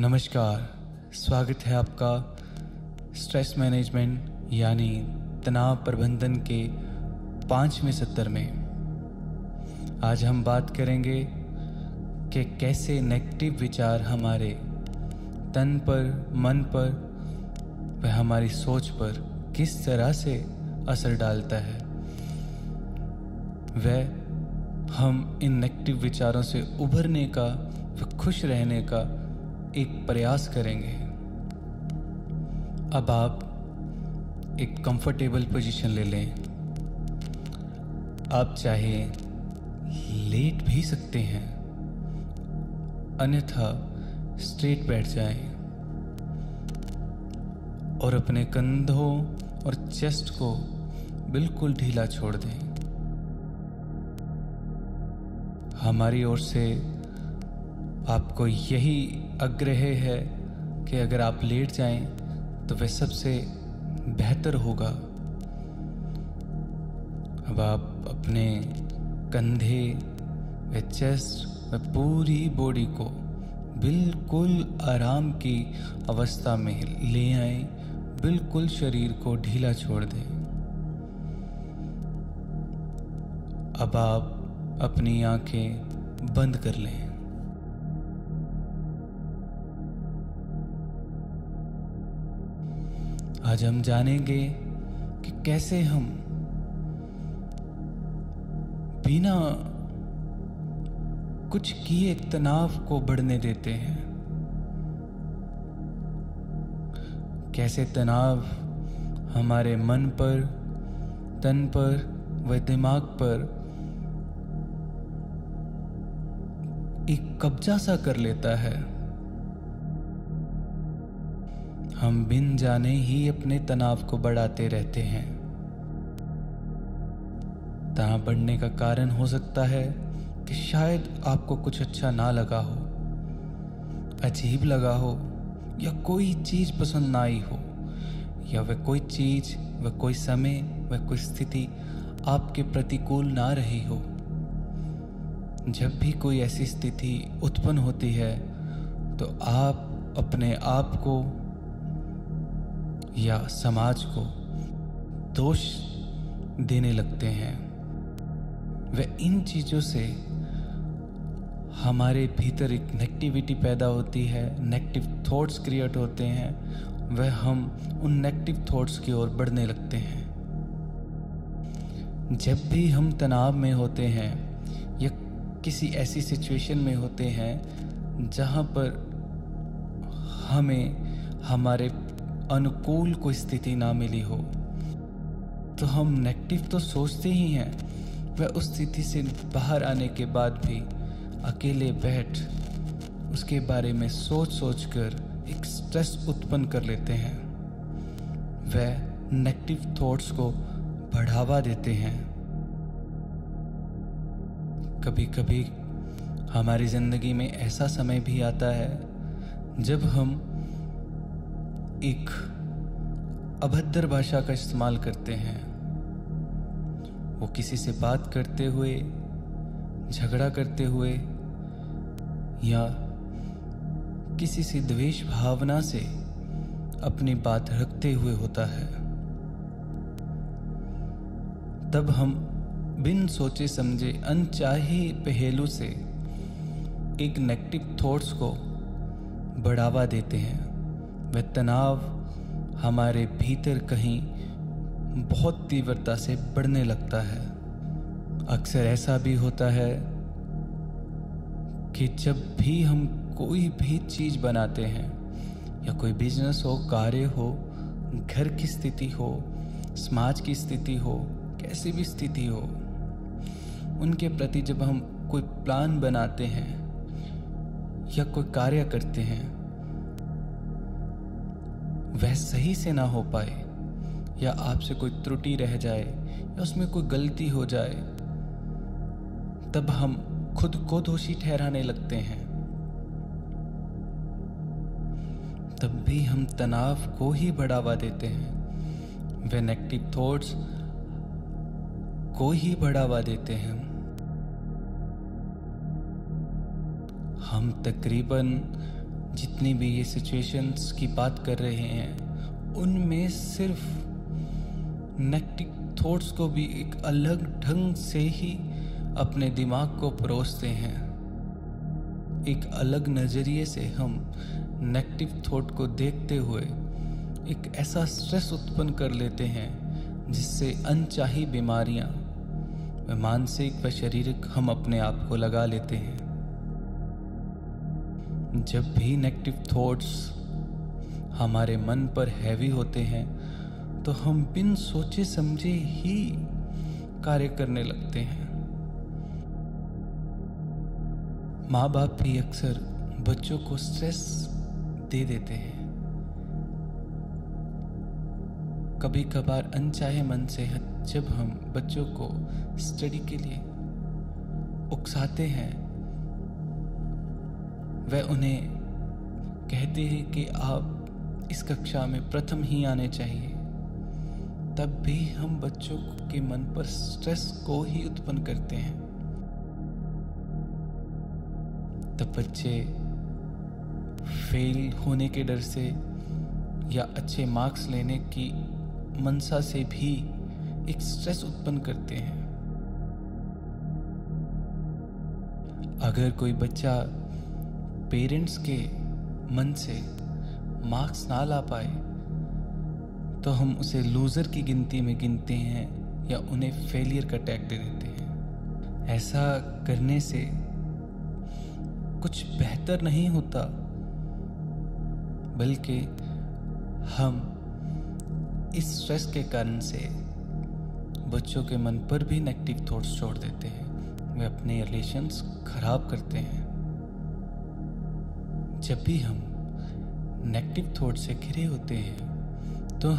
नमस्कार, स्वागत है आपका स्ट्रेस मैनेजमेंट यानी तनाव प्रबंधन के पाँचवें सत्र में। आज हम बात करेंगे कि कैसे नेगेटिव विचार हमारे तन पर, मन पर व हमारी सोच पर किस तरह से असर डालता है। वह हम इन नेगेटिव विचारों से उभरने का खुश रहने का एक प्रयास करेंगे। अब आप एक कंफर्टेबल पोजीशन ले लें। आप चाहे लेट भी सकते हैं। अन्यथा स्ट्रेट बैठ जाएँ। और अपने कंधों और चेस्ट को बिल्कुल ढीला छोड़ दें। हमारी ओर से आपको यही आग्रह है कि अगर आप लेट जाएँ तो वह सबसे बेहतर होगा। अब आप अपने कंधे व चेस्ट व पूरी बॉडी को बिल्कुल आराम की अवस्था में ले आए, बिल्कुल शरीर को ढीला छोड़ दें। अब आप अपनी आँखें बंद कर लें। आज हम जानेंगे कि कैसे हम बिना कुछ किए तनाव को बढ़ने देते हैं। कैसे तनाव हमारे मन पर, तन पर व दिमाग पर एक कब्जा सा कर लेता है। हम बिन जाने ही अपने तनाव को बढ़ाते रहते हैं। तनाव बढ़ने का कारण हो सकता है कि शायद आपको कुछ अच्छा ना लगा हो, अजीब लगा हो, या कोई चीज़ पसंद ना आई हो, या वह कोई चीज़ व कोई समय व कोई स्थिति आपके प्रतिकूल ना रही हो। जब भी कोई ऐसी स्थिति उत्पन्न होती है तो आप अपने आप को या समाज को दोष देने लगते हैं। व इन चीज़ों से हमारे भीतर एक नेगेटिविटी पैदा होती है नेगेटिव थॉट्स क्रिएट होते हैं वह हम उन नेगेटिव थॉट्स की ओर बढ़ने लगते हैं। जब भी हम तनाव में होते हैं या किसी ऐसी सिचुएशन में होते हैं जहाँ पर हमें हमारे अनुकूल कोई स्थिति ना मिली हो। तो हम नेगेटिव तो सोचते ही हैं, वह उस स्थिति से बाहर आने के बाद भी अकेले बैठ उसके बारे में सोच सोच कर एक स्ट्रेस उत्पन्न कर लेते हैं। वह नेगेटिव थॉट्स को बढ़ावा देते हैं। कभी कभी हमारी ज़िंदगी में ऐसा समय भी आता है, जब हम एक अभद्र भाषा का इस्तेमाल करते हैं। वो किसी से बात करते हुए, झगड़ा करते हुए, या किसी से द्वेष भावना से अपनी बात रखते हुए होता है। तब हम बिन सोचे समझे अनचाहे पहलू से एक नेगेटिव थॉट्स को बढ़ावा देते हैं। वह तनाव हमारे भीतर कहीं बहुत तीव्रता से बढ़ने लगता है। अक्सर ऐसा भी होता है कि जब भी हम कोई भी चीज़ बनाते हैं, या कोई बिज़नेस हो, कार्य हो, घर की स्थिति हो, समाज की स्थिति हो, कैसी भी स्थिति हो, उनके प्रति जब हम कोई प्लान बनाते हैं, या कोई कार्य करते हैं वह सही से ना हो पाए, या आपसे कोई त्रुटि रह जाए, या उसमें कोई गलती हो जाए, तब हम खुद को दोषी ठहराने लगते हैं। तब भी हम तनाव को ही बढ़ावा देते हैं। वे नेगेटिव थॉट्स को ही बढ़ावा देते हैं। हम तकरीबन जितनी भी ये सिचुएशंस की बात कर रहे हैं, उनमें सिर्फ़ नेगेटिव थॉट्स को भी एक अलग ढंग से ही अपने दिमाग को परोसते हैं। एक अलग नज़रिए से हम नेगेटिव थॉट को देखते हुए एक ऐसा स्ट्रेस उत्पन्न कर लेते हैं, जिससे अनचाही बीमारियाँ, मानसिक व शारीरिक हम अपने आप को लगा लेते हैं। जब भी नेगेटिव थॉट्स हमारे मन पर हैवी होते हैं तो हम बिन सोचे समझे ही कार्य करने लगते हैं। माँ बाप भी अक्सर बच्चों को स्ट्रेस दे देते हैं। कभी कभार अनचाहे मन से जब हम बच्चों को स्टडी के लिए उकसाते हैं वह उन्हें कहते हैं कि आप इस कक्षा में प्रथम ही आने चाहिए। तब भी हम बच्चों के मन पर स्ट्रेस को ही उत्पन्न करते हैं। तब बच्चे फेल होने के डर से या अच्छे मार्क्स लेने की मनसा से भी एक स्ट्रेस उत्पन्न करते हैं। अगर कोई बच्चा पेरेंट्स के मन से मार्क्स ना ला पाए तो हम उसे लूज़र की गिनती में गिनते हैं या उन्हें फेलियर का टैग दे देते हैं। ऐसा करने से कुछ बेहतर नहीं होता, बल्कि हम इस स्ट्रेस के कारण से बच्चों के मन पर भी नेगेटिव थॉट्स छोड़ देते हैं। वे अपने रिलेशंस खराब करते हैं। जब भी हम नेगेटिव थॉट से घिरे होते हैं तो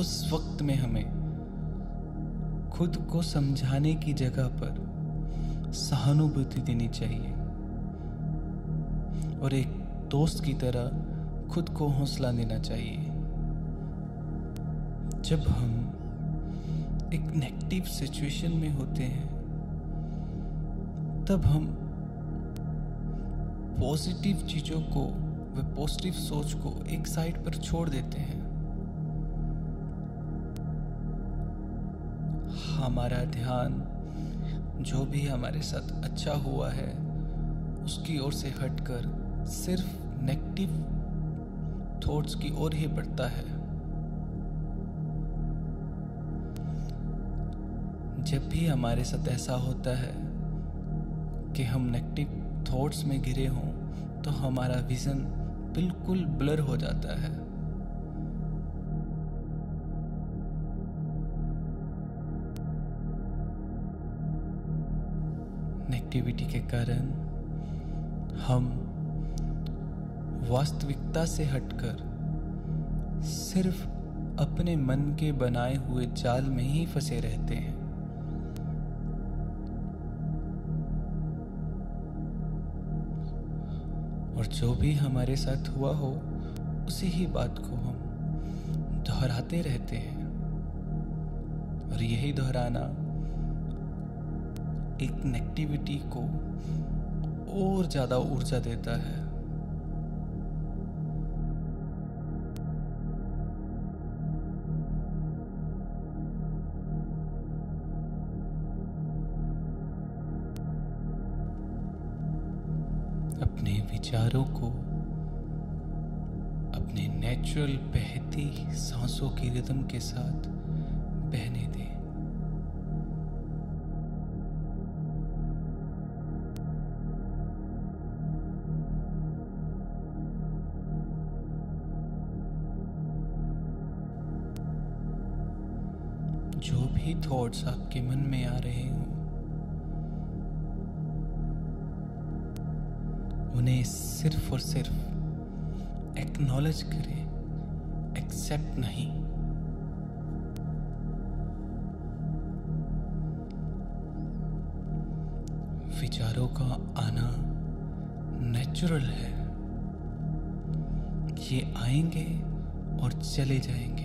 उस वक्त में हमें खुद को समझाने की जगह पर सहानुभूति देनी चाहिए। और एक दोस्त की तरह खुद को हौसला देना चाहिए। जब हम एक नेगेटिव सिचुएशन में होते हैं, तब हम पॉजिटिव चीज़ों को, वे पॉजिटिव सोच को एक साइड पर छोड़ देते हैं। हमारा ध्यान, जो भी हमारे साथ अच्छा हुआ है, उसकी ओर से हटकर सिर्फ़ नेगेटिव थॉट्स की ओर ही बढ़ता है। जब भी हमारे साथ ऐसा होता है कि हम नेगेटिव थॉट्स में घिरे हों तो हमारा विज़न बिल्कुल ब्लर हो जाता है। नेगेटिविटी के कारण हम वास्तविकता से हटकर सिर्फ़ अपने मन के बनाए हुए जाल में ही फंसे रहते हैं। जो भी हमारे साथ हुआ हो, उसी ही बात को हम दोहराते रहते हैं। और यही दोहराना एक नेगेटिविटी को और ज़्यादा ऊर्जा देता है। विचारों को अपने नेचुरल बहती सांसों की रिदम के साथ बहने दें। जो भी थॉट्स आपके मन में आ रहे हों उन्हें सिर्फ़ और सिर्फ़ एक्नॉलेज करें एक्सेप्ट नहीं। विचारों का आना नेचुरल है। ये आएँगे और चले जाएँगे।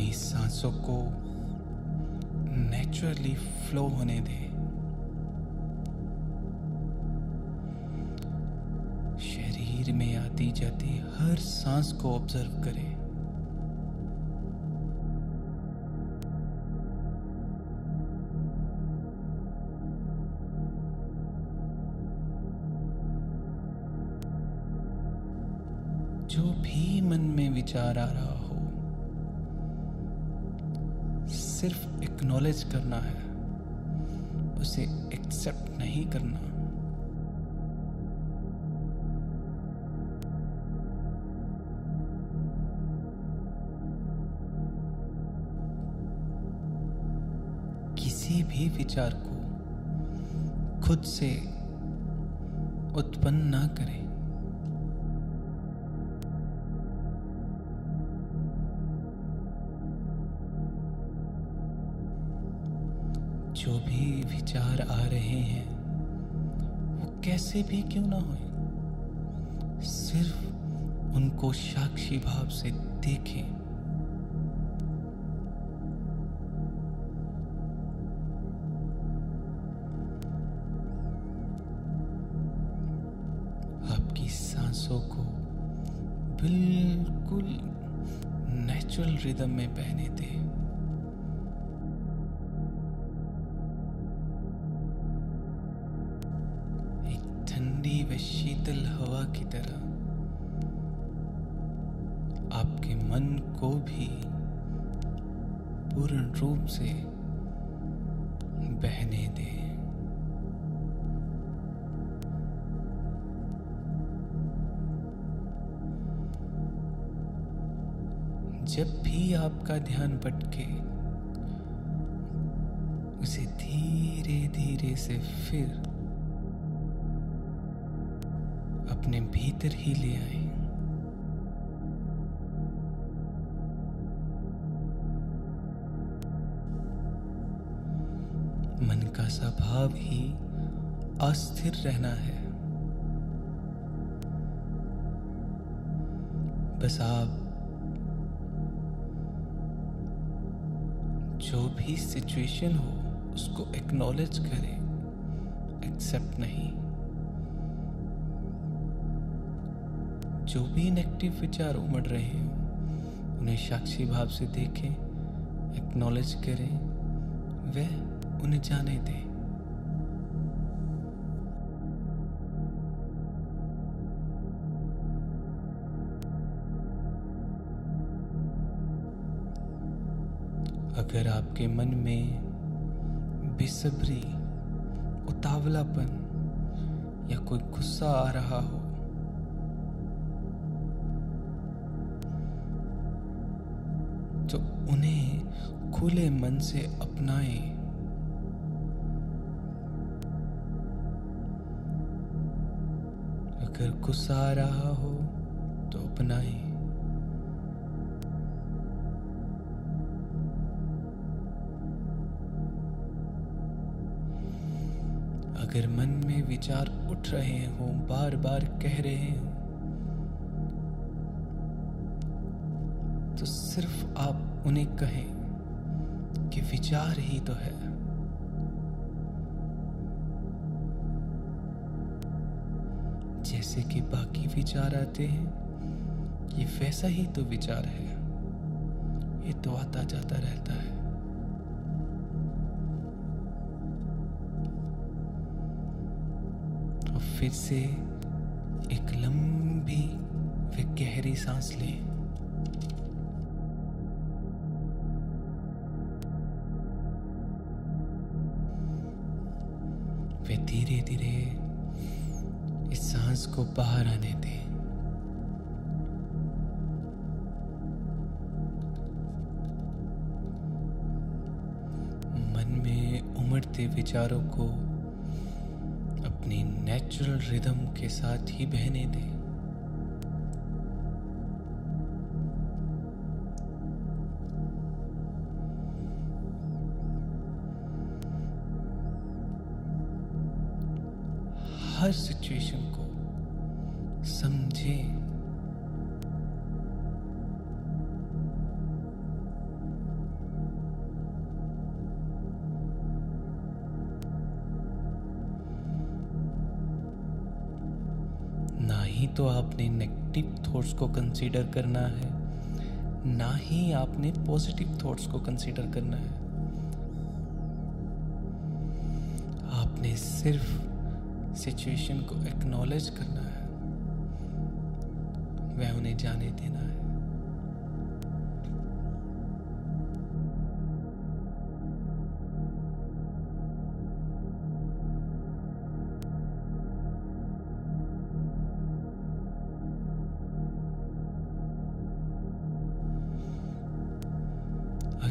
अपनी सांसों को नेचुरली फ्लो होने दें। शरीर में आती जाती हर सांस को ऑब्ज़र्व करें। जो भी मन में विचार आ रहा सिर्फ़ एक्नॉलेज करना है, उसे एक्सेप्ट नहीं करना। किसी भी विचार को खुद से उत्पन्न ना करें। विचार आ रहे हैं। वो कैसे भी क्यों ना हो सिर्फ़ उनको साक्षी भाव से देखें। आपकी सांसों को बिल्कुल नेचुरल रिदम में बहने दें पूर्ण रूप से बहने दे। जब भी आपका ध्यान भटके, उसे धीरे धीरे से फिर अपने भीतर ही ले आए। स्वभाव ही अस्थिर रहना है। बस आप जो भी सिचुएशन हो, उसको एक्नॉलेज करें। एक्सेप्ट नहीं। जो भी नेगेटिव विचार उमड़ रहे हैं, उन्हें साक्षी भाव से देखें एक्नॉलेज करें। वह उन्हें जाने दें। अगर आपके मन में बेसब्री, उतावलापन या कोई गुस्सा आ रहा हो तो उन्हें खुले मन से अपनाएँ। अगर गुस्सा आ रहा हो तो अपनाएँ। अगर मन में विचार उठ रहे हो बार बार कह रहे हो तो सिर्फ़ आप उन्हें कहें कि विचार ही तो है। जैसे कि बाकी विचार आते हैं, ये वैसा ही तो विचार है। ये तो आता जाता रहता है। फिर से एक लंबी व गहरी सांस लें। वे धीरे धीरे इस सांस को बाहर आने दें। मन में उमड़ते विचारों को नेचुरल रिदम के साथ ही बहने दें। हर सिचुएशन को समझें। तो आपने नेगेटिव थॉट्स को कंसीडर करना है, ना ही आपने पॉजिटिव थॉट्स को कंसीडर करना है। आपने सिर्फ़ सिचुएशन को एक्नॉलेज करना है, वह उन्हें जाने देना है।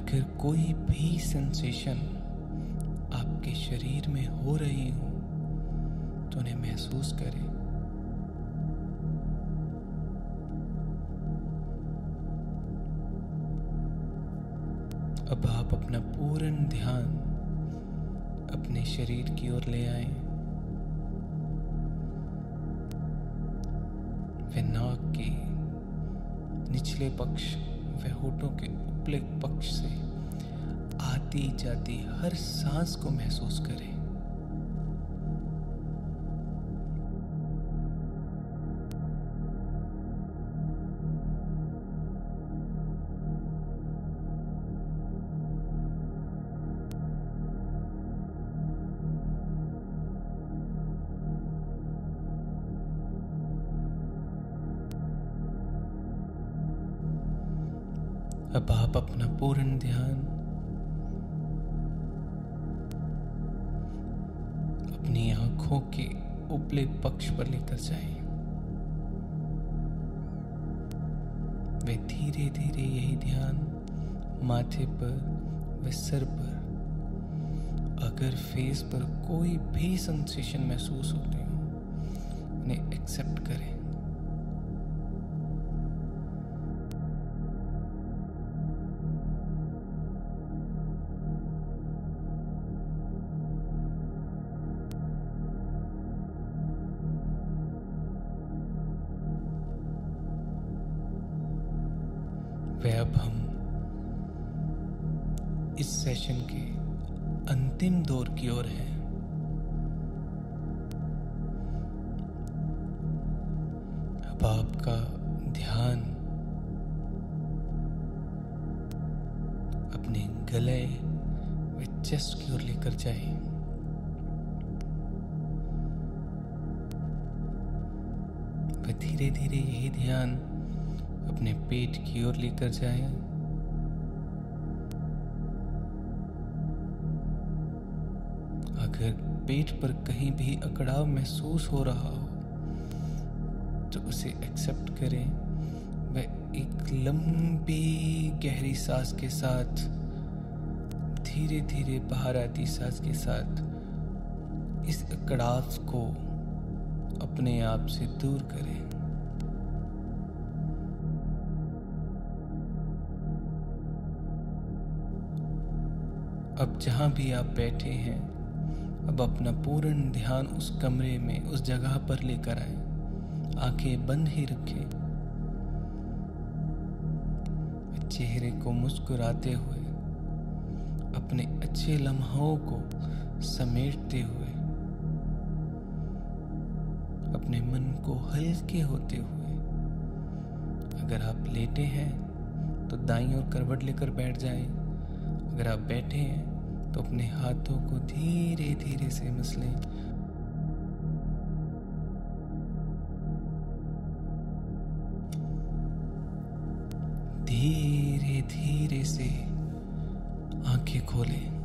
अगर कोई भी सेंसेशन आपके शरीर में हो रही हो तो उन्हें महसूस करें। अब आप अपना पूर्ण ध्यान अपने शरीर की ओर ले आए। वे नाक के निचले पक्ष, व होठों के पक्ष से आती जाती हर सांस को महसूस करें। आँखों के उपले पक्ष पर लेकर जाए। वे धीरे धीरे यही ध्यान माथे पर, व सर पर, अगर फेस पर कोई भी सेंसेशन महसूस होते हो, उन्हें एक्सेप्ट करें। वह अब हम इस सेशन के अंतिम दौर की ओर हैं। की ओर लेकर जाएँ। अगर पेट पर कहीं भी अकड़ाव महसूस हो रहा हो तो उसे एक्सेप्ट करें। वह एक लंबी गहरी सांस के साथ धीरे धीरे बाहर आती सांस के साथ, इस अकड़ाव को अपने आप से दूर करें। जहाँ भी आप बैठे हैं, अब अपना पूर्ण ध्यान उस कमरे में, उस जगह पर लेकर आए। आँखें बंद ही रखें। चेहरे को मुस्कुराते हुए, अपने अच्छे लम्हों को समेटते हुए, अपने मन को हल्के होते हुए, अगर आप लेटे हैं तो दाई और करवट लेकर बैठ जाएँ। अगर आप बैठे हैं तो अपने हाथों को धीरे धीरे से मसलें धीरे धीरे से आँखें खोलें।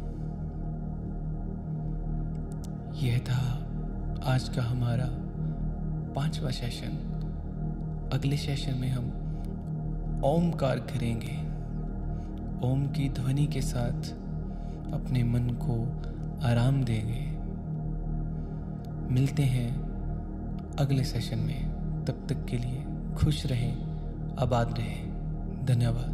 यह था आज का हमारा पांचवा सेशन अगले सेशन में हम ओमकार करेंगे। ओम की ध्वनि के साथ अपने मन को आराम देंगे। मिलते हैं अगले सेशन में। तब तक के लिए खुश रहें, आबाद रहें। धन्यवाद।